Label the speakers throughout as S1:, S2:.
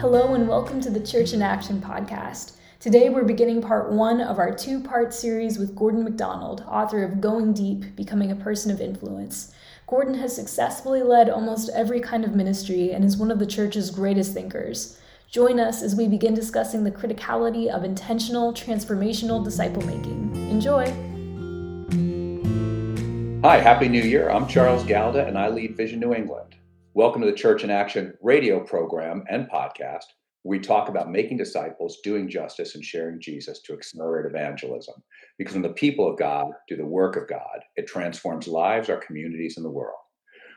S1: Hello, and welcome to the Church in Action podcast. Today, we're beginning part one of our two part series with Gordon MacDonald, author of Going Deep Becoming a Person of Influence. Gordon has successfully led almost every kind of ministry and is one of the church's greatest thinkers. Join us as we begin discussing the criticality of intentional, transformational disciple making. Enjoy!
S2: Hi, Happy New Year. I'm Charles Galda, and I lead Vision New England. Welcome to the Church in Action radio program and podcast. We talk about making disciples, doing justice, and sharing Jesus to accelerate evangelism. Because when the people of God do the work of God, it transforms lives, our communities, and the world.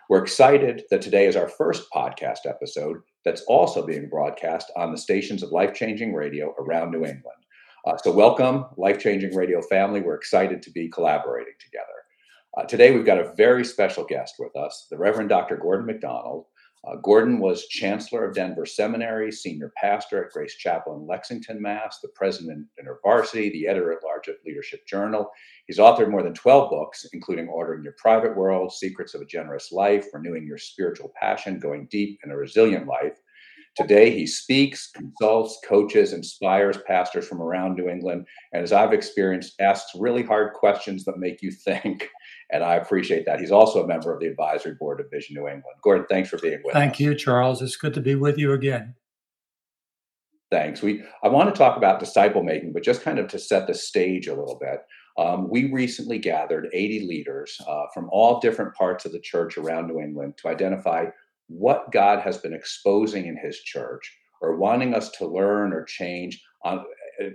S2: We're excited that today is our first podcast episode that's also being broadcast on the stations of life changing radio around New England. Uh, so, welcome, life changing radio family. We're excited to be collaborating together. Uh, today, we've got a very special guest with us, the Reverend Dr. Gordon MacDonald. Uh, Gordon was Chancellor of Denver Seminary, Senior Pastor at Grace Chapel in Lexington, Mass., the President of InterVarsity, the Editor at Large of Leadership Journal. He's authored more than 12 books, including Ordering Your Private World, Secrets of a Generous Life, Renewing Your Spiritual Passion, Going Deep in a Resilient Life. Today, he speaks, consults, coaches, inspires pastors from around New England, and as I've experienced, asks really hard questions that make you think and I appreciate that. He's also a member of the advisory board of Vision New England. Gordon, thanks for being with
S3: Thank
S2: us.
S3: Thank you, Charles. It's good to be with you again.
S2: Thanks. We I want to talk about disciple making, but just kind of to set the stage a little bit. Um, we recently gathered 80 leaders uh, from all different parts of the church around New England to identify what God has been exposing in His church or wanting us to learn or change on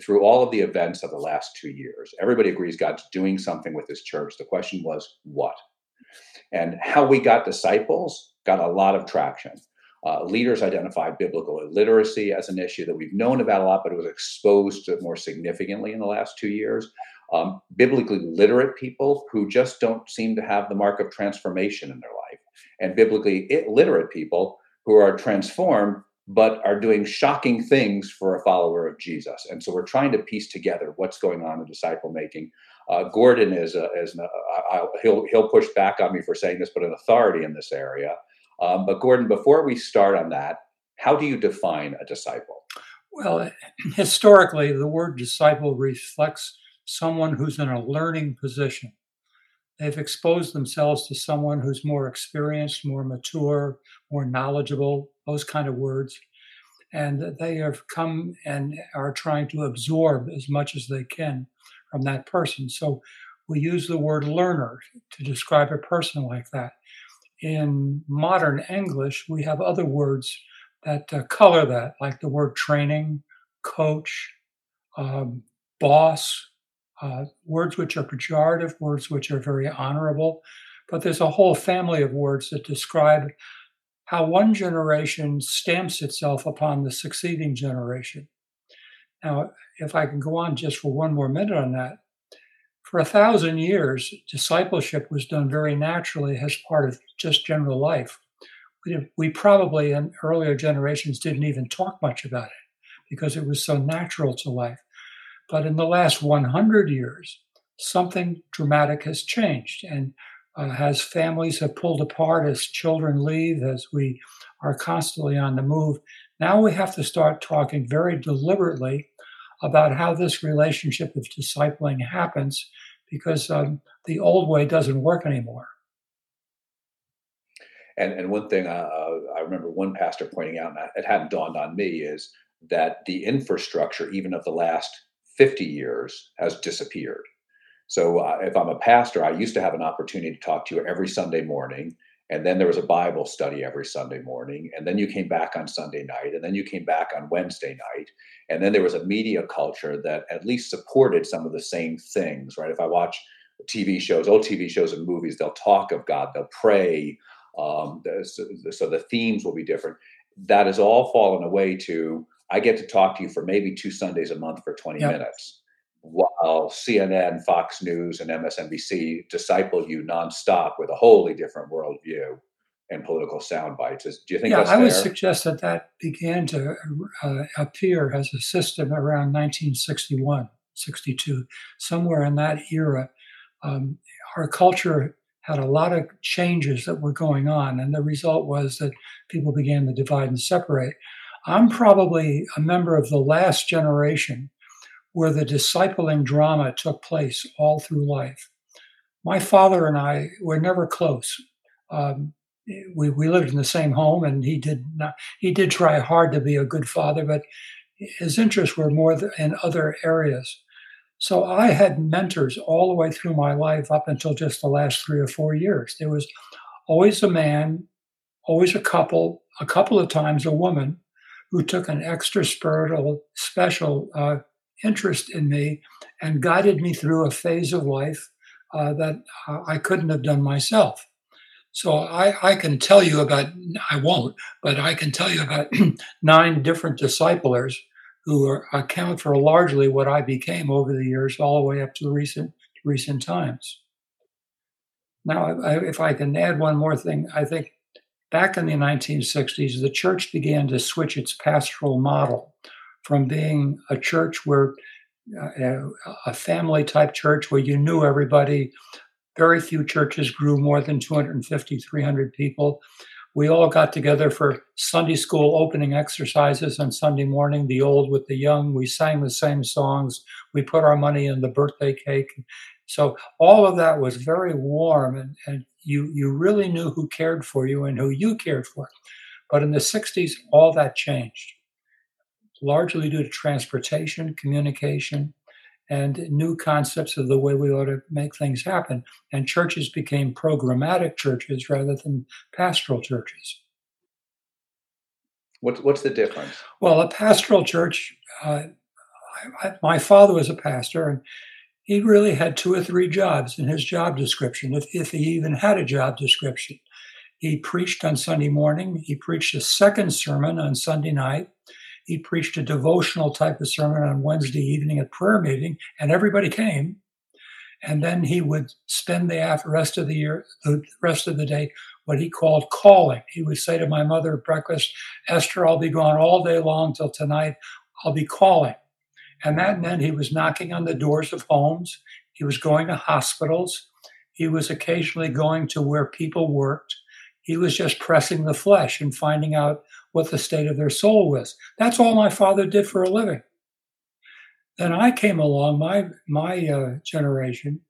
S2: through all of the events of the last two years, everybody agrees God's doing something with his church. The question was, what? And how we got disciples got a lot of traction. Uh, leaders identified biblical illiteracy as an issue that we've known about a lot, but it was exposed to more significantly in the last two years. Um, biblically literate people who just don't seem to have the mark of transformation in their life, and biblically illiterate people who are transformed but are doing shocking things for a follower of Jesus. And so we're trying to piece together what's going on in disciple making. Uh, Gordon is, a, is an, uh, he'll, he'll push back on me for saying this, but an authority in this area. Um, but Gordon, before we start on that, how do you define a disciple?
S3: Well, historically, the word disciple reflects someone who's in a learning position. They've exposed themselves to someone who's more experienced, more mature, more knowledgeable, those kind of words. And they have come and are trying to absorb as much as they can from that person. So we use the word learner to describe a person like that. In modern English, we have other words that uh, color that, like the word training, coach, um, boss, uh, words which are pejorative, words which are very honorable. But there's a whole family of words that describe how one generation stamps itself upon the succeeding generation. Now, if I can go on just for one more minute on that, for a thousand years, discipleship was done very naturally as part of just general life. We, we probably in earlier generations didn't even talk much about it because it was so natural to life. But in the last 100 years, something dramatic has changed. And uh, as families have pulled apart, as children leave, as we are constantly on the move. Now we have to start talking very deliberately about how this relationship of discipling happens because um, the old way doesn't work anymore.
S2: And, and one thing uh, I remember one pastor pointing out, and it hadn't dawned on me, is that the infrastructure, even of the last 50 years, has disappeared. So uh, if I'm a pastor, I used to have an opportunity to talk to you every Sunday morning. And then there was a Bible study every Sunday morning. And then you came back on Sunday night. And then you came back on Wednesday night. And then there was a media culture that at least supported some of the same things, right? If I watch TV shows, old TV shows and movies, they'll talk of God, they'll pray. Um, so the themes will be different. That has all fallen away to I get to talk to you for maybe two Sundays a month for 20 yep. minutes while CNN, Fox News, and MSNBC disciple you nonstop with a wholly different worldview and political sound bites. Do you think
S3: yeah,
S2: that's
S3: I
S2: fair?
S3: would suggest that that began to uh, appear as a system around 1961, 62, somewhere in that era. Um, our culture had a lot of changes that were going on, and the result was that people began to divide and separate. I'm probably a member of the last generation where the discipling drama took place all through life. My father and I were never close. Um, we, we lived in the same home, and he did not. He did try hard to be a good father, but his interests were more in other areas. So I had mentors all the way through my life up until just the last three or four years. There was always a man, always a couple, a couple of times a woman who took an extra spiritual, special uh, interest in me and guided me through a phase of life uh, that uh, I couldn't have done myself. So I, I, can tell you about, I won't, but I can tell you about nine different disciplers who are, account for largely what I became over the years, all the way up to recent recent times. Now, if I can add one more thing, I think back in the 1960s, the church began to switch its pastoral model from being a church where uh, a family type church where you knew everybody. Very few churches grew more than 250, 300 people we all got together for Sunday school opening exercises on Sunday morning, the old with the young. We sang the same songs. We put our money in the birthday cake. So all of that was very warm, and, and you, you really knew who cared for you and who you cared for. But in the 60s, all that changed, largely due to transportation, communication, and new concepts of the way we ought to make things happen. And churches became programmatic churches rather than pastoral churches.
S2: What's, what's the difference?
S3: Well, a pastoral church, uh, I, I, my father was a pastor, and he really had two or three jobs in his job description, if, if he even had a job description. He preached on Sunday morning, he preached a second sermon on Sunday night, he preached a devotional type of sermon on Wednesday evening at prayer meeting, and everybody came. And then he would spend the rest of the year, the rest of the day, what he called calling. He would say to my mother at breakfast, Esther, I'll be gone all day long till tonight. I'll be calling. And that meant he was knocking on the doors of homes. He was going to hospitals. He was occasionally going to where people worked. He was just pressing the flesh and finding out what the state of their soul was. That's all my father did for a living. Then I came along, my my uh, generation,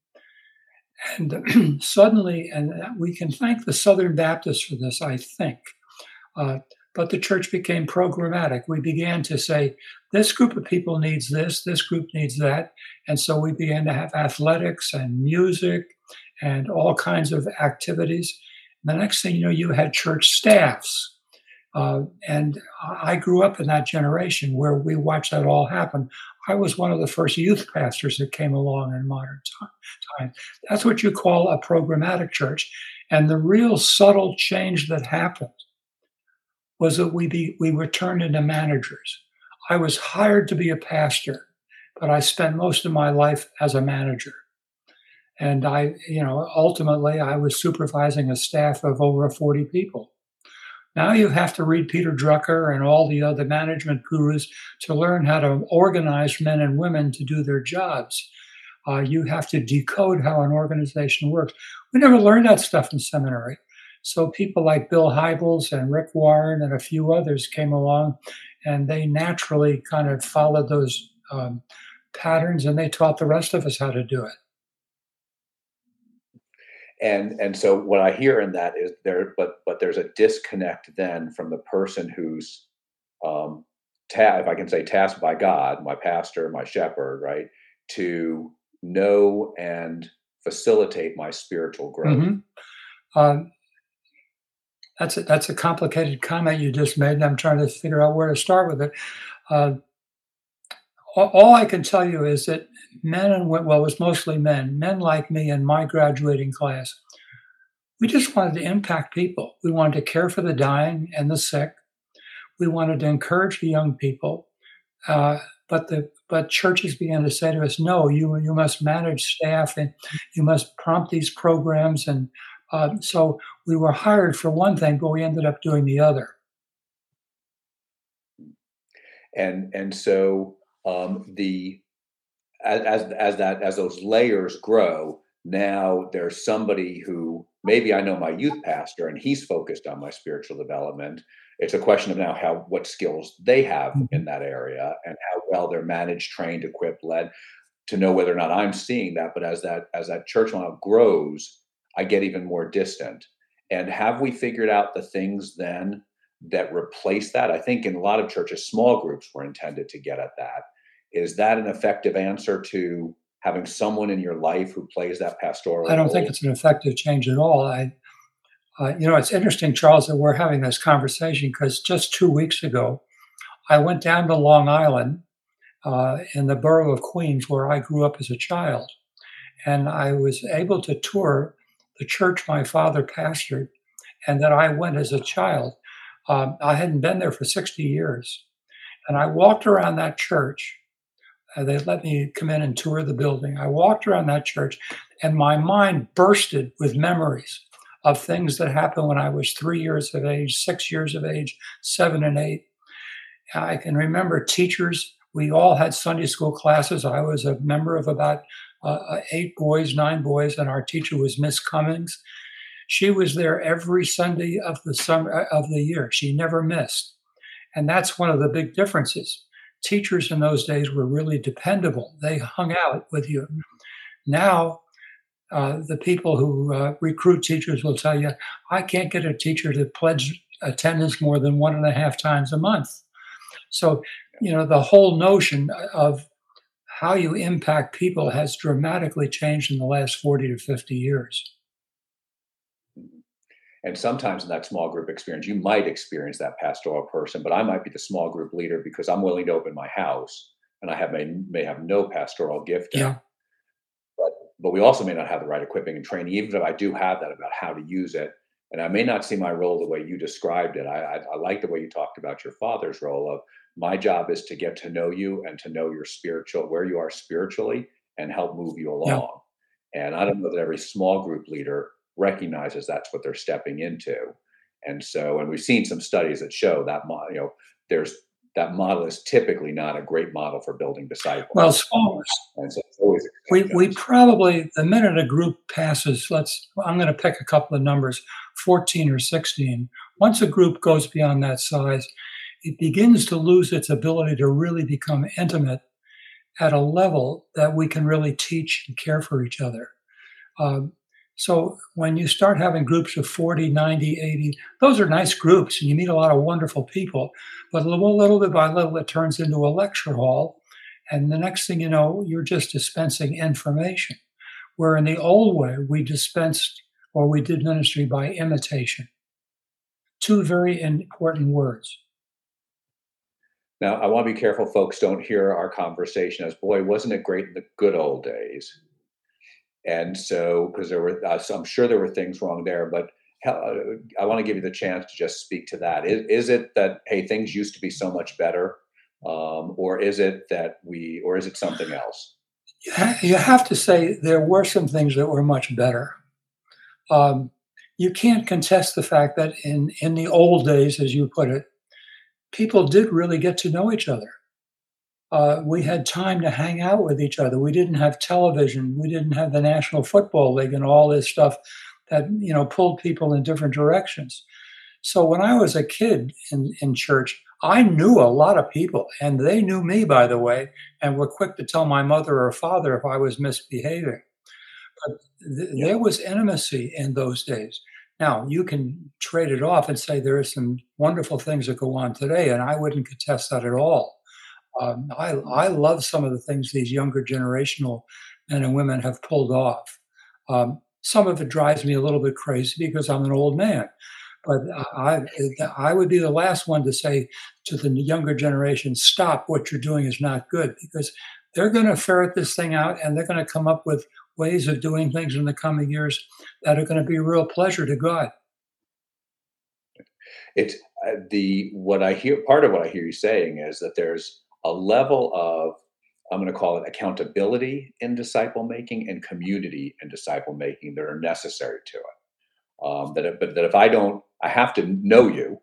S3: and suddenly, and we can thank the Southern Baptists for this, I think. Uh, but the church became programmatic. We began to say, this group of people needs this, this group needs that. And so we began to have athletics and music and all kinds of activities. And the next thing you know, you had church staffs uh, and I grew up in that generation where we watched that all happen. I was one of the first youth pastors that came along in modern time. That's what you call a programmatic church. And the real subtle change that happened was that we be, we were turned into managers. I was hired to be a pastor, but I spent most of my life as a manager. And I, you know, ultimately I was supervising a staff of over 40 people. Now you have to read Peter Drucker and all the other management gurus to learn how to organize men and women to do their jobs. Uh, you have to decode how an organization works. We never learned that stuff in seminary. So people like Bill Hybels and Rick Warren and a few others came along, and they naturally kind of followed those um, patterns, and they taught the rest of us how to do it
S2: and and so what i hear in that is there but but there's a disconnect then from the person who's um ta- if i can say tasked by god my pastor my shepherd right to know and facilitate my spiritual growth mm-hmm. um,
S3: that's a, that's a complicated comment you just made and i'm trying to figure out where to start with it uh, all I can tell you is that men and well, it was mostly men, men like me in my graduating class, we just wanted to impact people. We wanted to care for the dying and the sick. We wanted to encourage the young people. Uh, but the but churches began to say to us, "No, you you must manage staff and you must prompt these programs." And uh, so we were hired for one thing, but we ended up doing the other.
S2: And and so um, the as as that as those layers grow, now there's somebody who maybe I know my youth pastor and he's focused on my spiritual development, it's a question of now how what skills they have
S3: Mhm.
S2: in that area and how well they're managed, trained, equipped, led to know whether or not I'm seeing that. But as that as that church model grows, I get even more distant. And have we figured out the things then that replace that? I think in a lot of churches, small groups were intended to get at that. Is that an effective answer to having someone in your life who plays that pastoral?
S3: I don't think it's an effective change at all. I, uh, you know, it's interesting, Charles, that we're having this conversation because just two weeks ago, I went down to Long Island uh, in the borough of Queens, where I grew up as a child, and I was able to tour the church my father pastored, and that I went as a child. Um, I hadn't been there for 60 years, and I walked around that church. Uh, they let me come in and tour the building. I walked around that church, and my mind bursted with memories of things that happened when I was three years of age, six years of age, seven and eight. I can remember teachers. We all had Sunday school classes. I was a member of about uh, eight boys, nine boys, and our teacher was Miss Cummings. She was there every Sunday of the summer of the year. She never missed, and that's one of the big differences. Teachers in those days were really dependable. They hung out with you. Now, uh, the people who uh, recruit teachers will tell you, I can't get a teacher to pledge attendance more than one and a half times a month. So, you know, the whole notion of how you impact people has dramatically changed in the last 40 to 50 years.
S2: And sometimes in that small group experience, you might experience that pastoral person, but I might be the small group leader because I'm willing to open my house and I have may, may have no pastoral gift.
S3: Yeah.
S2: But but we also may not have the right equipping and training, even if I do have that about how to use it. And I may not see my role the way you described it. I, I, I like the way you talked about your father's role of my job is to get to know you and to know your spiritual where you are spiritually and help move you along. Yeah. And I don't know that every small group leader recognizes that's what they're stepping into. And so, and we've seen some studies that show that you know there's that model is typically not a great model for building disciples.
S3: Well, small.
S2: And so it's always
S3: we we probably the minute a group passes, let's I'm going to pick a couple of numbers, 14 or 16. Once a group goes beyond that size, it begins to lose its ability to really become intimate at a level that we can really teach and care for each other. Um, so when you start having groups of 40, 90, 80, those are nice groups and you meet a lot of wonderful people. But little, little bit by little, it turns into a lecture hall. And the next thing you know, you're just dispensing information. Where in the old way, we dispensed or we did ministry by imitation. Two very important words.
S2: Now, I want to be careful folks don't hear our conversation as, boy, wasn't it great in the good old days? And so, because there were, uh, so I'm sure there were things wrong there, but uh, I want to give you the chance to just speak to that. Is, is it that, hey, things used to be so much better? Um, or is it that we, or is it something else?
S3: You have to say there were some things that were much better. Um, you can't contest the fact that in, in the old days, as you put it, people did really get to know each other. Uh, we had time to hang out with each other. We didn't have television. We didn't have the National Football League and all this stuff that you know pulled people in different directions. So when I was a kid in, in church, I knew a lot of people, and they knew me, by the way, and were quick to tell my mother or father if I was misbehaving. But th- yeah. there was intimacy in those days. Now, you can trade it off and say there are some wonderful things that go on today, and I wouldn't contest that at all. Um, I, I love some of the things these younger generational men and women have pulled off. Um, some of it drives me a little bit crazy because I'm an old man. But I, I would be the last one to say to the younger generation, stop, what you're doing is not good, because they're going to ferret this thing out and they're going to come up with ways of doing things in the coming years that are going to be a real pleasure to God.
S2: It's uh, the what I hear. Part of what I hear you saying is that there's a level of I'm going to call it accountability in disciple making and community in disciple making that are necessary to it. Um, that but that if I don't, I have to know you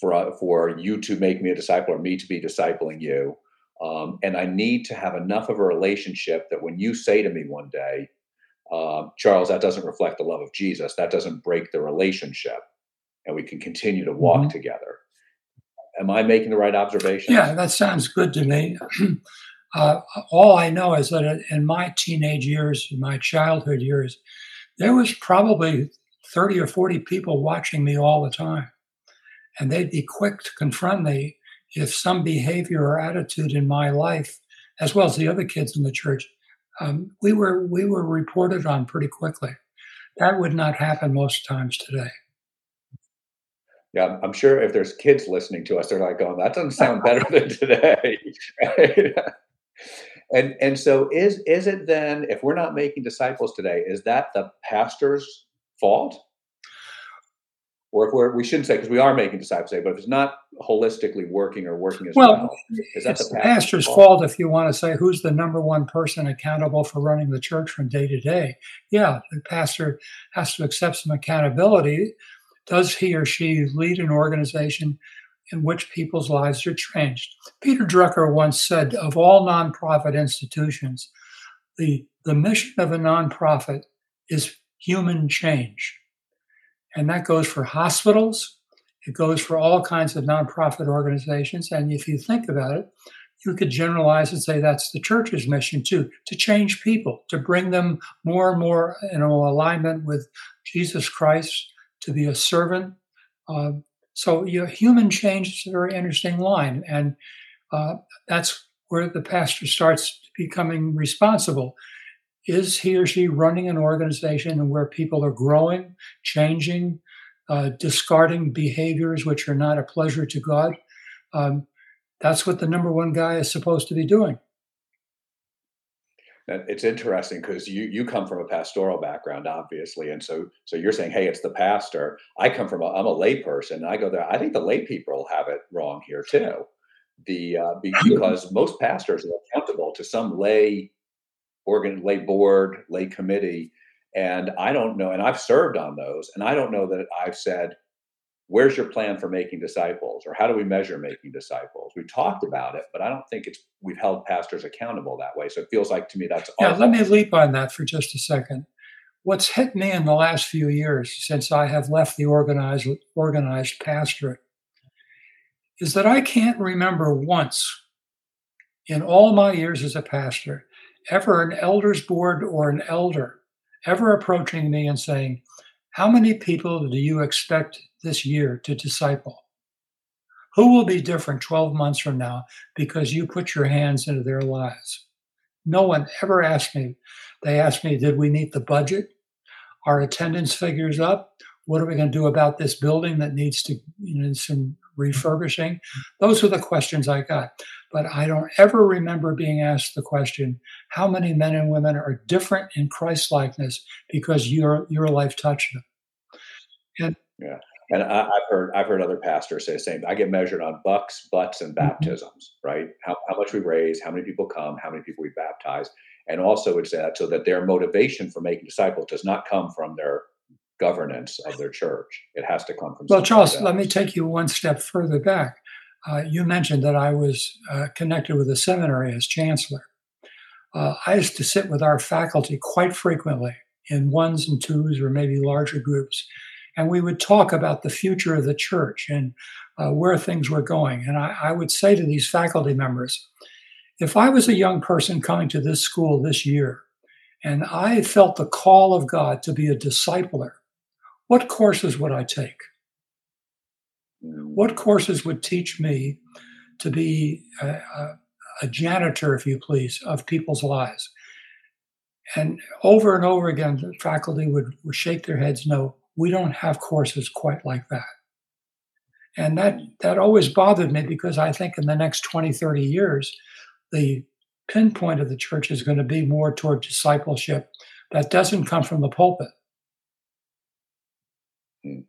S2: for uh, for you to make me a disciple or me to be discipling you. Um, and I need to have enough of a relationship that when you say to me one day, uh, Charles, that doesn't reflect the love of Jesus. That doesn't break the relationship. and we can continue to walk mm-hmm. together. Am I making the right observation?
S3: Yeah, that sounds good to me. uh, all I know is that in my teenage years, in my childhood years, there was probably 30 or 40 people watching me all the time. And they'd be quick to confront me if some behavior or attitude in my life, as well as the other kids in the church, um, we were we were reported on pretty quickly. That would not happen most times today.
S2: Yeah, I'm sure if there's kids listening to us, they're like going, "That doesn't sound better than today." right? and and so is is it then if we're not making disciples today, is that the pastor's fault? or if we're, we shouldn't say because we are making disciples today, but if it's not holistically working or working as well, well
S3: is that it's the pastor's fault? fault if you want to say who's the number one person accountable for running the church from day to day? Yeah, the pastor has to accept some accountability. Does he or she lead an organization in which people's lives are changed? Peter Drucker once said, of all nonprofit institutions, the, the mission of a nonprofit is human change and that goes for hospitals, it goes for all kinds of nonprofit organizations. And if you think about it, you could generalize and say that's the church's mission too to change people, to bring them more and more in alignment with Jesus Christ, to be a servant. Uh, so, you know, human change is a very interesting line. And uh, that's where the pastor starts becoming responsible. Is he or she running an organization where people are growing, changing, uh, discarding behaviors which are not a pleasure to God? Um, that's what the number one guy is supposed to be doing.
S2: It's interesting because you you come from a pastoral background, obviously, and so so you're saying, hey, it's the pastor. I come from a I'm a layperson. I go there. I think the lay people have it wrong here too. The uh, because most pastors are accountable to some lay organ lay board, lay committee. And I don't know, and I've served on those, and I don't know that I've said, where's your plan for making disciples? or how do we measure making disciples? We talked about it but i don't think it's we've held pastors accountable that way so it feels like to me that's
S3: yeah let me leap on that for just a second. What's hit me in the last few years since i have left the organized organized pastorate is that i can't remember once in all my years as a pastor ever an elders board or an elder ever approaching me and saying, How many people do you expect this year to disciple? Who will be different 12 months from now because you put your hands into their lives? No one ever asked me. They asked me, Did we meet the budget? Our attendance figures up? What are we going to do about this building that needs to, you know, some refurbishing? Those were the questions I got but I don't ever remember being asked the question, how many men and women are different in Christ likeness because your your life touched them?
S2: And yeah. And I, have heard I've heard other pastors say the same. I get measured on bucks, butts, and mm-hmm. baptisms, right? How, how much we raise, how many people come, how many people we baptize, and also it's that so that their motivation for making disciples does not come from their governance of their church. It has to come from.
S3: Well, Charles, else. let me take you one step further back. Uh, you mentioned that I was uh, connected with the seminary as chancellor. Uh, I used to sit with our faculty quite frequently in ones and twos or maybe larger groups, and we would talk about the future of the church and uh, where things were going. And I, I would say to these faculty members, if I was a young person coming to this school this year and I felt the call of God to be a discipler, what courses would I take? What courses would teach me to be a, a, janitor, if you please, of people's lives? And over and over again, the faculty would, would shake their heads, no, we don't have courses quite like that. And that, that always bothered me because I think in the next 20, 30 years, the pinpoint of the church is going to be more toward discipleship that doesn't come from the pulpit.
S2: Hmm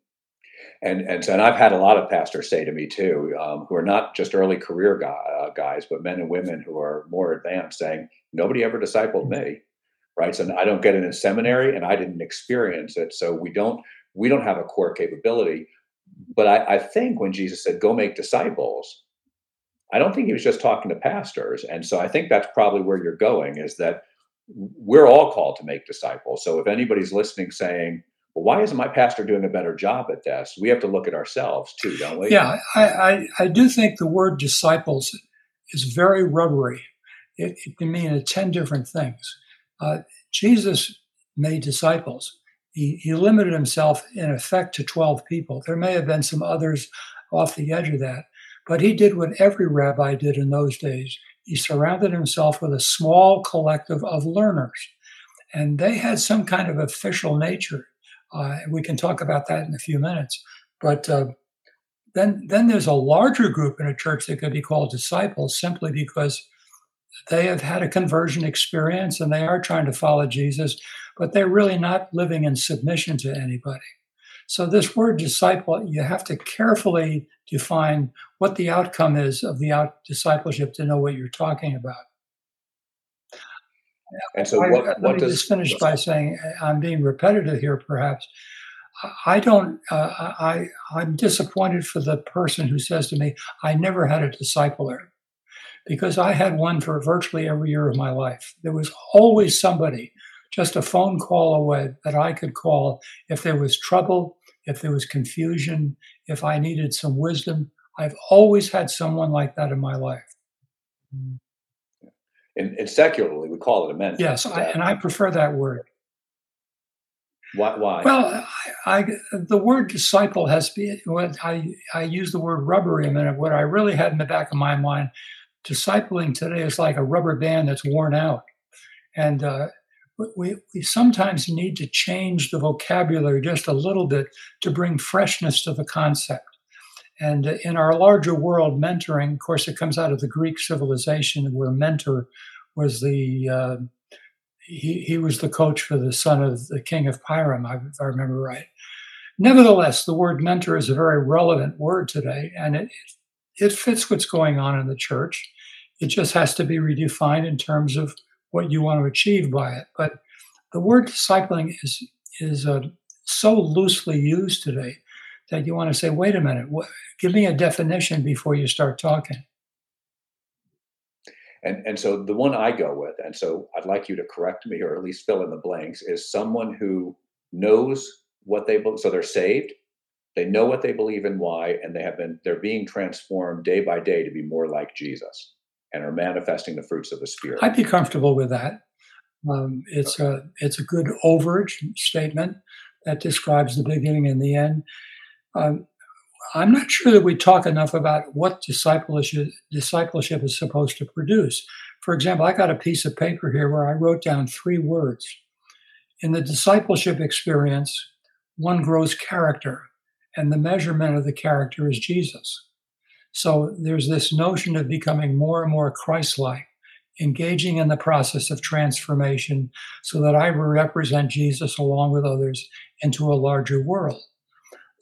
S2: and and so and I've had a lot of pastors say to me too, um, who are not just early career guy, uh, guys, but men and women who are more advanced, saying nobody ever discipled me, right? So I don't get it in seminary, and I didn't experience it, so we don't we don't have a core capability. But I, I think when Jesus said, "Go make disciples," I don't think he was just talking to pastors, and so I think that's probably where you're going is that we're all called to make disciples. So if anybody's listening, saying well, why isn't my pastor doing a better job at this? We have to look at ourselves too, don't we?
S3: Yeah, I, I, I do think the word disciples is very rubbery. It, it can mean 10 different things. Uh, Jesus made disciples. He, he limited himself, in effect, to 12 people. There may have been some others off the edge of that, but he did what every rabbi did in those days. He surrounded himself with a small collective of learners, and they had some kind of official nature. Uh, we can talk about that in a few minutes. But uh, then, then there's a larger group in a church that could be called disciples simply because they have had a conversion experience and they are trying to follow Jesus, but they're really not living in submission to anybody. So, this word disciple, you have to carefully define what the outcome is of the out discipleship to know what you're talking about.
S2: And so, what,
S3: let
S2: what
S3: me
S2: does
S3: just finish by saying I'm being repetitive here, perhaps. I don't. Uh, I I'm disappointed for the person who says to me, "I never had a discipler," because I had one for virtually every year of my life. There was always somebody, just a phone call away, that I could call if there was trouble, if there was confusion, if I needed some wisdom. I've always had someone like that in my life.
S2: And, and secularly we call it a mentor?
S3: Yes, I, and I prefer that word.
S2: Why? why?
S3: Well, I, I, the word disciple has been what I I use the word rubbery a minute. What I really had in the back of my mind, discipling today is like a rubber band that's worn out, and uh, we we sometimes need to change the vocabulary just a little bit to bring freshness to the concept. And in our larger world, mentoring, of course, it comes out of the Greek civilization where mentor was the uh, he, he was the coach for the son of the king of Pyram, if I remember right. Nevertheless, the word mentor is a very relevant word today, and it, it fits what's going on in the church. It just has to be redefined in terms of what you want to achieve by it. But the word discipling is is uh, so loosely used today that you want to say, wait a minute, what, give me a definition before you start talking.
S2: And, and so the one I go with, and so I'd like you to correct me or at least fill in the blanks, is someone who knows what they believe. So they're saved, they know what they believe and why, and they have been they're being transformed day by day to be more like Jesus and are manifesting the fruits of the Spirit.
S3: I'd be comfortable with that. Um, it's okay. a it's a good overage statement that describes the beginning and the end. Um, I'm not sure that we talk enough about what discipleship, discipleship is supposed to produce. For example, I got a piece of paper here where I wrote down three words. In the discipleship experience, one grows character, and the measurement of the character is Jesus. So there's this notion of becoming more and more Christ like, engaging in the process of transformation so that I represent Jesus along with others into a larger world.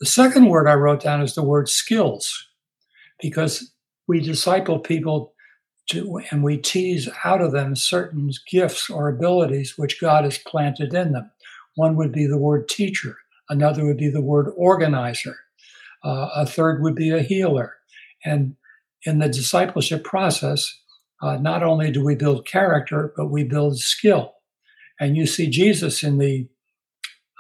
S3: The second word I wrote down is the word skills, because we disciple people to, and we tease out of them certain gifts or abilities which God has planted in them. One would be the word teacher, another would be the word organizer, uh, a third would be a healer. And in the discipleship process, uh, not only do we build character, but we build skill. And you see Jesus in the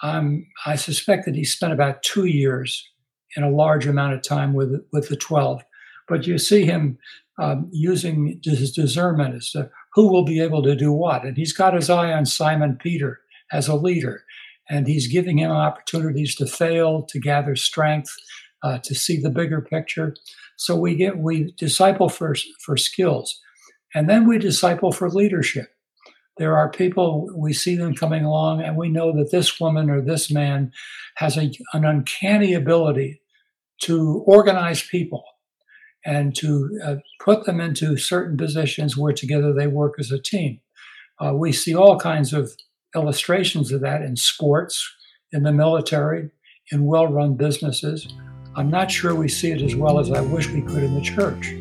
S3: um, I suspect that he spent about two years in a large amount of time with with the twelve. But you see him um, using his discernment as to who will be able to do what, and he's got his eye on Simon Peter as a leader, and he's giving him opportunities to fail, to gather strength, uh, to see the bigger picture. So we get we disciple for for skills, and then we disciple for leadership there are people we see them coming along and we know that this woman or this man has a, an uncanny ability to organize people and to uh, put them into certain positions where together they work as a team. Uh, we see all kinds of illustrations of that in sports in the military in well-run businesses. I'm not sure we see it as well as i wish we could in the church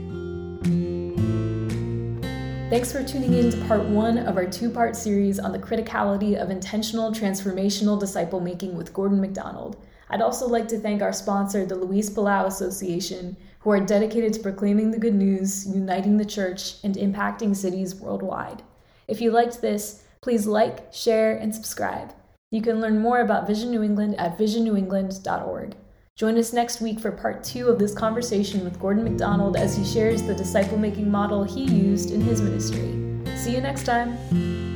S1: Thanks for tuning in to part one of our two part series on the criticality of intentional transformational disciple making with Gordon MacDonald. I'd also like to thank our sponsor, the Luis Palau Association, who are dedicated to proclaiming the good news, uniting the church, and impacting cities worldwide. If you liked this, please like, share, and subscribe. You can learn more about Vision New England at visionnewengland.org. Join us next week for part two of this conversation with Gordon MacDonald as he shares the disciple making model he used in his ministry. See you next time.